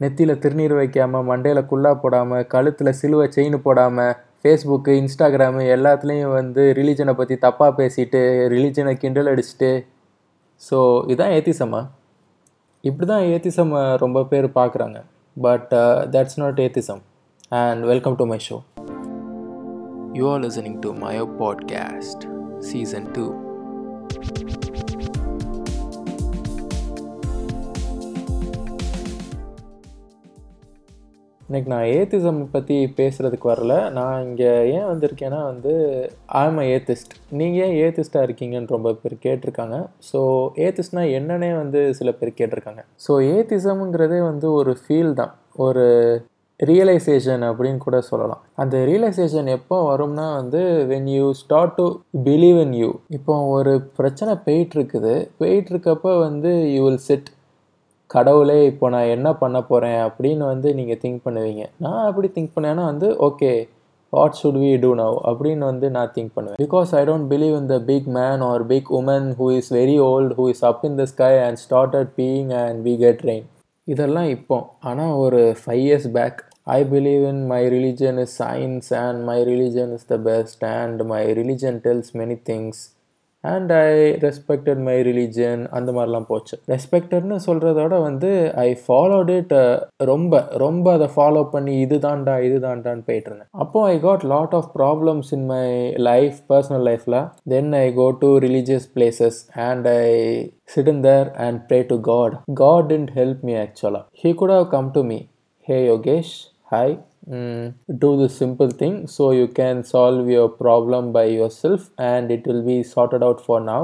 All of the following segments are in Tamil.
நெத்தியில் திருநீர் வைக்காமல் மண்டையில் குல்லா போடாமல் கழுத்தில் சிலுவை செயின் போடாமல் ஃபேஸ்புக்கு இன்ஸ்டாகிராமு எல்லாத்துலேயும் வந்து ரிலீஜனை பற்றி தப்பாக பேசிட்டு ரிலீஜனை கிண்டல் அடிச்சுட்டு. ஸோ இதுதான் ஏத்திசமா இப்படி தான் ஏத்திசம் ரொம்ப பேர் பார்க்குறாங்க but that's not atheism and welcome to my show you are listening to mayo podcast season two இன்னைக்கு நான் ஏத்திசம் பற்றி பேசுகிறதுக்கு வரல. நான் இங்கே ஏன் வந்திருக்கேன்னா வந்து ஆம் ஏத்திஸ்ட் நீங்கள் ஏன் ஏத்திஸ்டாக இருக்கீங்கன்னு ரொம்ப பேர் கேட்டிருக்காங்க. ஸோ ஏத்திஸ்ட்னா என்னன்னே வந்து சில பேர் கேட்டிருக்காங்க. ஸோ ஏத்திசம்ங்கிறதே வந்து ஒரு ஃபீல் தான். ஒரு ரியலைசேஷன் அப்படின்னு கூட சொல்லலாம். அந்த ரியலைசேஷன் எப்போ வரும்னா வந்து when you start to believe in you இப்போ ஒரு பிரச்சனை போயிட்டுருக்குது. போயிட்டுருக்கப்போ வந்து யூ வில் செட் கடவுளே இப்போ நான் என்ன பண்ண போகிறேன் அப்படின்னு வந்து நீங்கள் திங்க் பண்ணுவீங்க. நான் அப்படி திங்க் பண்ணேன்னா வந்து okay what should we do now அப்படின்னு வந்து நான் திங்க் பண்ணுவேன். Because I don't believe in the big man or big woman who is very old who is up in the sky and started being and we get rain இதெல்லாம் இப்போ. ஆனால் ஒரு five years back I believe in my religion is science and my religion is the best and my religion tells many things and I respected my religion அந்த மாதிரிலாம் போச்சு. ரெஸ்பெக்டட்னு சொல்கிறதோட வந்து ஐ ஃபாலோட் இட் ரொம்ப ரொம்ப அதை ஃபாலோ பண்ணி இது தாண்டா இது தாண்டான்னு போயிட்டு இருந்தேன். அப்போ I got lot of problems in my life personal லைஃப்பில் then I go to religious places and I sit in there and pray to god god didn't help me ஆக்சுவலாக he could come to me hey Yogesh hi. Mm, do this simple thing so you can solve your problem by yourself and it will be sorted out for now.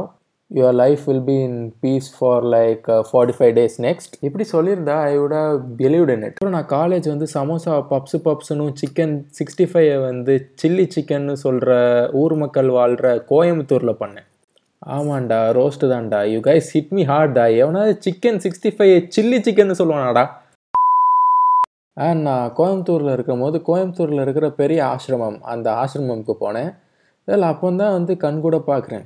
Your life will be in peace for like uh, 45 days next. இப்படி சொல்லியிருந்தா ஐ would have believed in it. அப்புறம் நான் காலேஜ் வந்து சமோசா பப்ஸு பப்ஸுன்னு சிக்கன் சிக்ஸ்டி ஃபைவ் வந்து சில்லி சிக்கன்னு சொல்கிற ஊர் மக்கள் வாழ்கிற கோயம்புத்தூரில் பண்ணேன் ஆமாண்டா ரோஸ்ட்டு தான்டா யூ கைஸ் ஹிட் மீ ஹார்டா எவனாவது chicken sixty five chilli chicken சொல்லுவானாடா and நான் கோயம்புத்தூரில் இருக்கும்போது கோயம்புத்தூரில் இருக்கிற பெரிய ஆசிரமம் அந்த ஆசிரமம்க்கு போனேன். இதில் அப்போ தான் வந்து கண்கூட பார்க்குறேன்.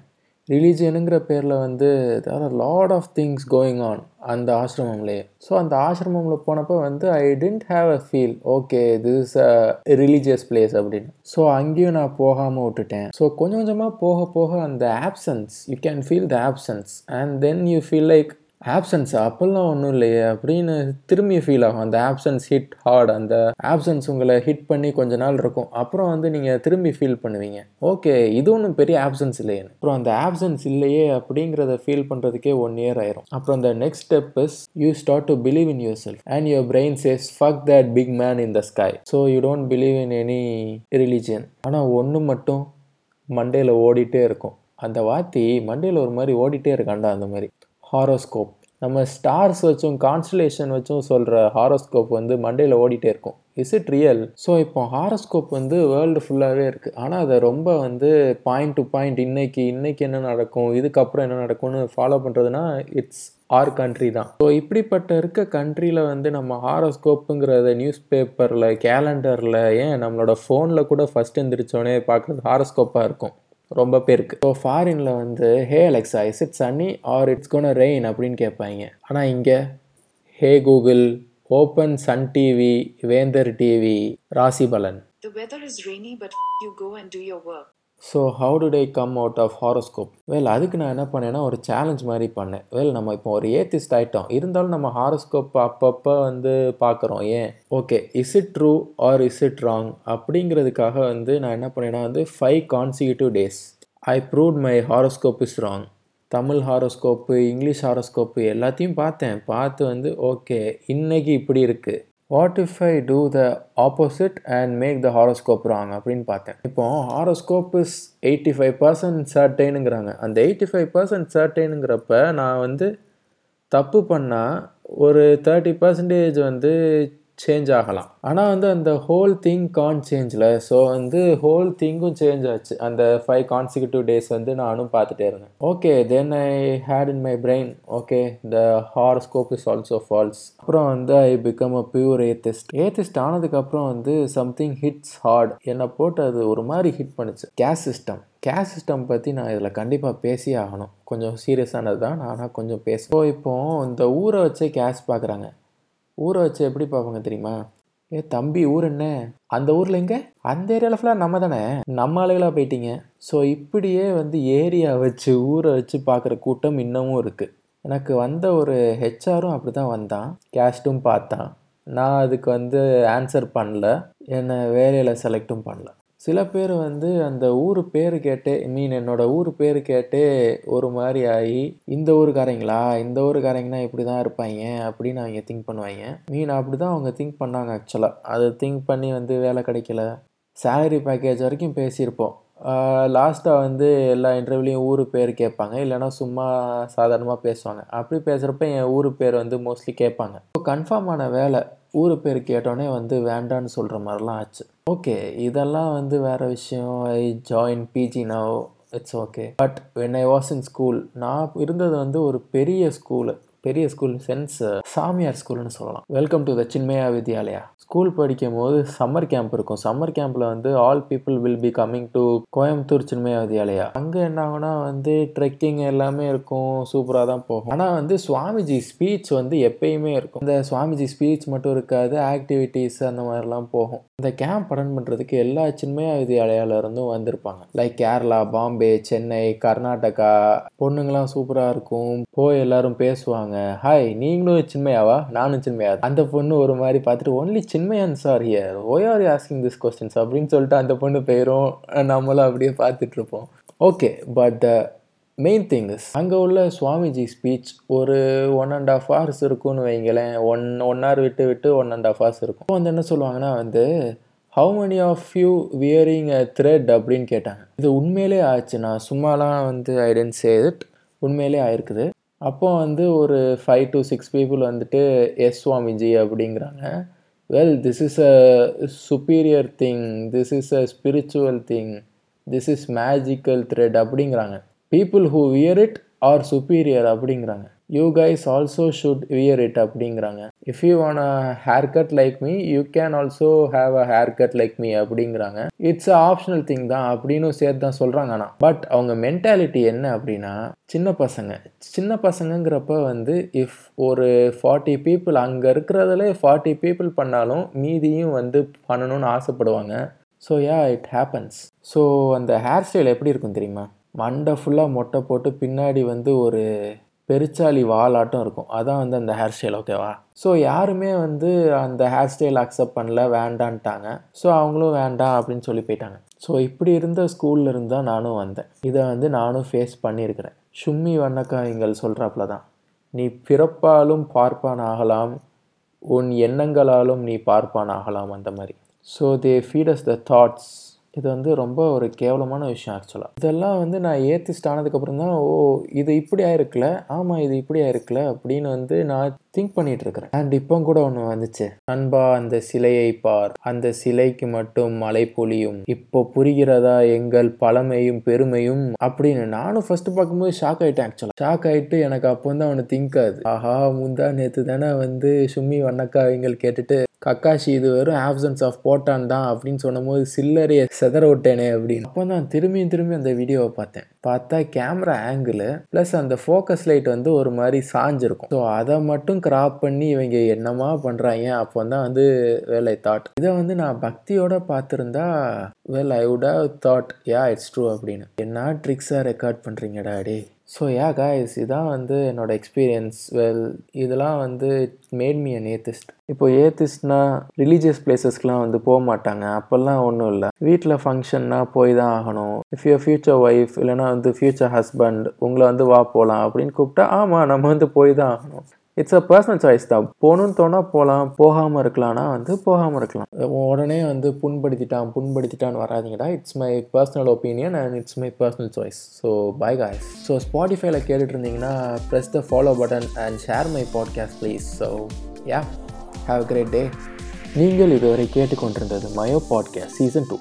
ரிலீஜியனுங்கிற பேரில் வந்து there are lot of things going on அந்த ஆசிரமம்லேயே. ஸோ அந்த ஆசிரமமில் போனப்போ வந்து I tend have a feel okay this is a religious place அப்படின்னு. ஸோ அங்கேயும் நான் போகாமல் விட்டுட்டேன். ஸோ கொஞ்சம் கொஞ்சமாக போக போக அந்த absence you can feel the absence and then you feel like absence அப்போல்லாம் ஒன்றும் இல்லையே அப்படின்னு திரும்பி ஃபீல் ஆகும். அந்த ஆப்சன்ஸ் ஹிட் ஹார்ட் அந்த ஆப்சன்ஸ் உங்களை ஹிட் பண்ணி கொஞ்ச நாள் இருக்கும். அப்புறம் வந்து நீங்கள் திரும்பி ஃபீல் பண்ணுவீங்க. ஓகே இது ஒன்றும் பெரிய ஆப்சன்ஸ் இல்லையே அப்புறம் அந்த ஆப்சன்ஸ் இல்லையே அப்படிங்கிறத ஃபீல் பண்ணுறதுக்கே ஒன் இயர் ஆயிரும். அப்புறம் அந்த next step is you start to believe in yourself and your brain says fuck that big man in the sky so you don't believe in any religion ஆனால் ஒன்று மட்டும் மண்டேல ஓடிட்டே இருக்கும். அந்த வாத்தி மண்டேல ஒரு மாதிரி ஓடிட்டே இருக்காண்டா அந்த மாதிரி. ஹாரோஸ்கோப். நம்ம ஸ்டார்ஸ் வச்சும் கான்ஸ்டலேஷன் வச்சும் சொல்கிற ஹாரோஸ்கோப் வந்து மண்டேல ஓடிட்டே இருக்கும். இஸ் இட் ரியல் ஸோ இப்போ ஹாரோஸ்கோப் வந்து வேர்ல்டு ஃபுல்லாகவே இருக்குது ஆனால் அதை ரொம்ப வந்து பாயிண்ட் டு பாயிண்ட் இன்னைக்கு இன்னைக்கு என்ன நடக்கும் இதுக்கப்புறம் என்ன நடக்கும்னு ஃபாலோ பண்ணுறதுனா இட்ஸ் ஆர் கண்ட்ரி தான். ஸோ இப்படிப்பட்ட இருக்க கண்ட்ரியில் வந்து நம்ம ஹாரோஸ்கோப்புங்கிறத நியூஸ் பேப்பரில் கேலண்டரில் ஏன் நம்மளோட ஃபோனில் கூட ஃபஸ்ட் எந்திரிச்சோடனே பார்க்குறது ஹாரோஸ்கோப்பாக இருக்கும். ரொம்ப பேருக்கு. ஸோ ஃபாரினில் வந்து hey Alexa is it sunny or it's gonna rain அப்படின்னு கேட்பாங்க. ஆனால் இங்கே hey Google open Sun TV Vendhar TV Rasipalan The weather is rainy, but you go and do your work. So how today come out of horoscope well அதுக்கு நான் என்ன பண்ணேன்னா ஒரு சேலஞ்ச் மாதிரி பண்ணேன். வெல் நம்ம இப்போ ஒரு ஏத்திஸ்ட் ஆகிட்டோம் இருந்தாலும் நம்ம ஹாரோஸ்கோப் அப்பப்போ வந்து பார்க்குறோம். ஏன்? Okay is it true or is it wrong அப்படிங்கிறதுக்காக வந்து நான் என்ன பண்ணேன்னா வந்து five consecutive days I prove my horoscope is wrong Tamil horoscope English horoscope எல்லாத்தையும் பார்த்தேன். பார்த்து வந்து ஓகே இன்றைக்கி இப்படி இருக்குது what if I do the opposite and make the horoscope wrong அப்படின்னு பார்த்தேன். இப்போ horoscope is eighty five percent சர்டைனுங்கிறாங்க அந்த எயிட்டி ஃபைவ் பர்சன்ட் சர்டைனுங்கிறப்ப நான் வந்து தப்பு பண்ணால் ஒரு தேர்ட்டி பர்சன்டேஜ் வந்து சேஞ்ச் ஆகலாம். ஆனால் வந்து அந்த ஹோல் திங் கான் சேஞ்சில் ஸோ வந்து ஹோல் திங்கும் சேஞ்ச் ஆச்சு. அந்த ஃபைவ் கான்சிக்யூட்டிவ் டேஸ் வந்து நானும் பார்த்துட்டே இருந்தேன். Okay then I had in my brain okay the horoscope is also false அப்புறம் வந்து I become a pure atheist atheist ஆனதுக்கப்புறம் வந்து சம்திங் ஹிட்ஸ் ஹார்ட் என்னை போட்டு அது ஒரு மாதிரி ஹிட் பண்ணுச்சு. கேஸ் சிஸ்டம் கேஸ் சிஸ்டம் பற்றி நான் இதில் கண்டிப்பாக பேசியே ஆகணும். கொஞ்சம் சீரியஸானது தான் ஆனால் கொஞ்சம் பேசுவோம் இப்போ இந்த ஊரை வச்சே கேஸ் பார்க்குறாங்க ஊரை வச்சு எப்படி பார்ப்பாங்க தெரியுமா? ஏ தம்பி ஊர் என்ன? அந்த ஊரில் எங்கே? அந்த ஏரியாவில் ஃபுல்லாக நம்ம தானே? நம்ம ஆளுகளாக போயிட்டீங்க. ஸோ இப்படியே வந்து ஏரியா வச்சு ஊரை வச்சு பார்க்குற கூட்டம் இன்னமும் இருக்குது எனக்கு வந்த ஒரு ஹெச்ஆரும் அப்படி தான் வந்தான். கேஸ்ட்டும் பார்த்தான். நான் அதுக்கு வந்து ஆன்சர் பண்ணல. என்னை வேலையில் செலக்டும் பண்ணல. சில பேர் வந்து அந்த ஊர் பேர் கேட்டே மீன் என்னோட ஊர் பேர் கேட்டே ஒரு மாதிரி ஆகி இந்த ஊருக்காரங்களா? இந்த ஊருக்காரங்கன்னா இப்படி தான் இருப்பாங்க அப்படின்னு அவங்க திங்க் பண்ணுவாங்க. மீன் அப்படி தான் அவங்க திங்க் பண்ணாங்க ஆக்சுவலாக அதை திங்க் பண்ணி வந்து வேலை கிடைக்கல. சேலரி பேக்கேஜ் வரைக்கும் பேசியிருப்போம். லாஸ்ட்டாக வந்து எல்லா இன்டர்வியூலையும் ஊர் பேர் கேட்பாங்க. இல்லைனா சும்மா சாதாரணமாக பேசுவாங்க. அப்படி பேசுகிறப்ப என் ஊர் பேர் வந்து மோஸ்ட்லி கேட்பாங்க. இப்போ கன்ஃபார்மான வேலை ஊர் பேர் கேட்டோடனே வந்து வேண்டான்னு சொல்கிற மாதிரிலாம் ஆச்சு. ஓகே இதெல்லாம் வந்து வேறு விஷயம். I join PG now it's okay but when I was in school நான் இருந்தது வந்து ஒரு பெரிய ஸ்கூலு பெரிய ஸ்கூல் சென்ஸ் uh, சாமியார் ஸ்கூல்னு சொல்லலாம். Welcome to the Chinmaya Vidyalaya school படிக்கும் போது சம்மர் கேம்ப் இருக்கும். சம்மர் கேம்பில் வந்து all people will be coming to Coimbatore Chinmaya Vidyalaya அங்கே என்ன ஆகுனா வந்து ட்ரெக்கிங் எல்லாமே இருக்கும். சூப்பராக தான் போகும். ஆனால் வந்து சுவாமிஜி ஸ்பீச் வந்து எப்பயுமே இருக்கும். இந்த சுவாமிஜி ஸ்பீச் மட்டும் இருக்காது. ஆக்டிவிட்டீஸ் அந்த மாதிரிலாம் போகும். இந்த கேம்ப் அட்டன் பண்ணுறதுக்கு எல்லா சின்மயா வித்யாலயால இருந்தும் வந்திருப்பாங்க. லைக் கேரளா பாம்பே சென்னை கர்நாடகா பொண்ணுங்களாம் சூப்பராக இருக்கும். போய் எல்லாரும் பேசுவாங்க. ஹாய் நீங்களும் சின்மையாவா? நானும் சின்மையா. அந்த பொண்ணு ஒரு மாதிரி பார்த்துட்டு only சின்மையான் sir here why are asking this questions அப்படின்னு சொல்லிட்டு அந்த பொண்ணு போயிடும் நம்மளும் அப்படியே பார்த்துட்ருப்போம் okay but the main thing is அங்கே உள்ள சுவாமிஜி ஸ்பீச் ஒரு ஒன் அண்ட் ஆஃப் ஹவர்ஸ் இருக்கும்னு வைங்களேன். ஒன் ஒன் ஹவர் விட்டு விட்டு ஒன் அண்ட் ஆஃப் ஹவர்ஸ் இருக்கும். வந்து என்ன சொல்லுவாங்கன்னா வந்து how many of you wearing a thread அப்படின்னு கேட்டாங்க. இது உண்மையிலே ஆச்சு நான் சும்மாலாம் வந்து ஐ சே இட் உண்மையிலே ஆயிருக்குது. அப்போ வந்து ஒரு ஃபைவ் டு சிக்ஸ் பீப்புள் வந்துட்டு எஸ் சுவாமிஜி அப்படிங்கிறாங்க. Well this is a superior thing this is a spiritual thing this is magical thread அப்படிங்கிறாங்க. People who wear it are superior அப்படிங்கிறாங்க. You guys also should wear it அப்படிங்கிறாங்க. If you want a haircut like me you can also have a haircut like me அப்படிங்கிறாங்க. இட்ஸ் அ ஆப்ஷனல் திங் தான் அப்படின்னு சேர்த்து தான் சொல்கிறாங்க ஆனால் பட் அவங்க மென்டாலிட்டி என்ன அப்படின்னா சின்ன பசங்க. சின்ன பசங்கங்கிறப்ப வந்து இஃப் ஒரு ஃபார்ட்டி பீப்புள் அங்கே இருக்கிறதுல ஃபார்ட்டி பீப்புள் பண்ணாலும் மீதியும் வந்து பண்ணணும்னு ஆசைப்படுவாங்க. So yeah it happens so அந்த ஹேர் ஸ்டைல் எப்படி இருக்கும் தெரியுமா? மண்டை ஃபுல்லாக மொட்டை போட்டு பின்னாடி வந்து ஒரு பெருச்சாளி வாலாட்டம் இருக்கும். அதான் வந்து அந்த ஹேர் ஸ்டைல் ஓகேவா ஸோ யாருமே வந்து அந்த ஹேர் ஸ்டைல் அக்செப்ட் பண்ணல வேண்டான்ட்டாங்க. ஸோ அவங்களும் வேண்டாம் அப்படின்னு சொல்லி போயிட்டாங்க. ஸோ இப்படி இருந்த ஸ்கூல்ல இருந்து தான் நானும் வந்தேன். இதை வந்து நானும் ஃபேஸ் பண்ணியிருக்கிறேன். சும்மி வண்ணக்காயங்கள் சொல்கிறாப்புல தான். நீ பிறப்பாலும் பார்ப்பான் ஆகலாம் உன் எண்ணங்களாலும் நீ பார்ப்பான் ஆகலாம் அந்த மாதிரி. ஸோ தே ஃபீடஸ் த தாட்ஸ் இது வந்து ரொம்ப ஒரு கேவலமான விஷயம் ஆக்சுவலாக இதெல்லாம் வந்து நான் ஏத்திஸ்ட் ஆனதுக்கப்புறம் தான் ஓ இது இப்படி ஆயிருக்குல ஆமாம் இது இப்படி ஆயிருக்குல அப்படின்னு வந்து நான் திங்க் பண்ணிட்டு இருக்கிறேன். அண்ட் இப்போ கூட ஒன்று வந்துச்சு. அன்பா அந்த சிலையை பார். அந்த சிலைக்கு மட்டும் மழை பொழியும். இப்போ புரிகிறதா எங்கள் பழமையும் பெருமையும் அப்படின்னு நானும் ஃபர்ஸ்ட் பார்க்கும்போது ஷாக் ஆயிட்டேன் ஆக்சுவலாக ஷாக் ஆயிட்டு எனக்கு அப்போ வந்து அவனை திங்க் ஆகுது. ஆஹா முந்தா நேற்று தானே வந்து சும்மி வண்ணக்காவிங்கள் கேட்டுட்டு கக்காஷி இது வெறும் ஆப்சன்ஸ் ஆஃப் போட்டான் தான் அப்படின்னு சொன்னபோது சில்லறையை செதற விட்டேனே அப்படின்னு. அப்போ தான் திரும்பியும் திரும்பி அந்த வீடியோவை பார்த்தேன். பார்த்தா கேமரா ஆங்கிள் ப்ளஸ் அந்த ஃபோக்கஸ் லைட் வந்து ஒரு மாதிரி சாஞ்சிருக்கும். ஸோ அதை மட்டும் கிராப் பண்ணி இவங்க என்னமா பண்ணுறாங்க அப்போ தான் வந்து வேலை தாட் இதை வந்து நான் பக்தியோட பார்த்துருந்தா well I would have thought yeah it's true அப்படின்னு. என்ன ட்ரிக்ஸாக ரெக்கார்ட் பண்ணுறீங்கடா டே ஸோ யா காய்ஸ் இதான் வந்து என்னோட எக்ஸ்பீரியன்ஸ் வெல் இதெல்லாம் வந்து மேட் மீ அன் ஏத்திஸ்ட் இப்போ ஏத்திஸ்ட்னா ரிலீஜியஸ் பிளேசஸ்க்குலாம் வந்து போக மாட்டாங்க. அப்போல்லாம் ஒன்றும் இல்லை. வீட்டில் ஃபங்க்ஷன்னா போய் தான் ஆகணும். இஃப் யூ ஃபியூச்சர் ஒய்ஃப் இல்லைனா வந்து ஃபியூச்சர் ஹஸ்பண்ட் உங்களை வந்து வா போகலாம் அப்படின்னு கூப்பிட்டா ஆமாம் நம்ம வந்து போய் தான் ஆகணும். இட்ஸ் அ பர்சனல் சாய்ஸ் தான். போகணுன்னு தோணால் போகலாம். போகாமல் இருக்கலாம்னா வந்து போகாமல் இருக்கலாம். உடனே வந்து புண்படுத்திட்டான் புண்படுத்திட்டான்னு வராதிங்கடா. It's my personal opinion and it's my personal choice so bye guys so ஸ்பாட்டிஃபைல கேட்டுட்டு இருந்தீங்கன்னா press the follow button and share my podcast please so yeah have a great day நீங்கள் இதுவரை கேட்டுக்கொண்டிருந்தது மயோ பாட்காஸ்ட் சீசன் டூ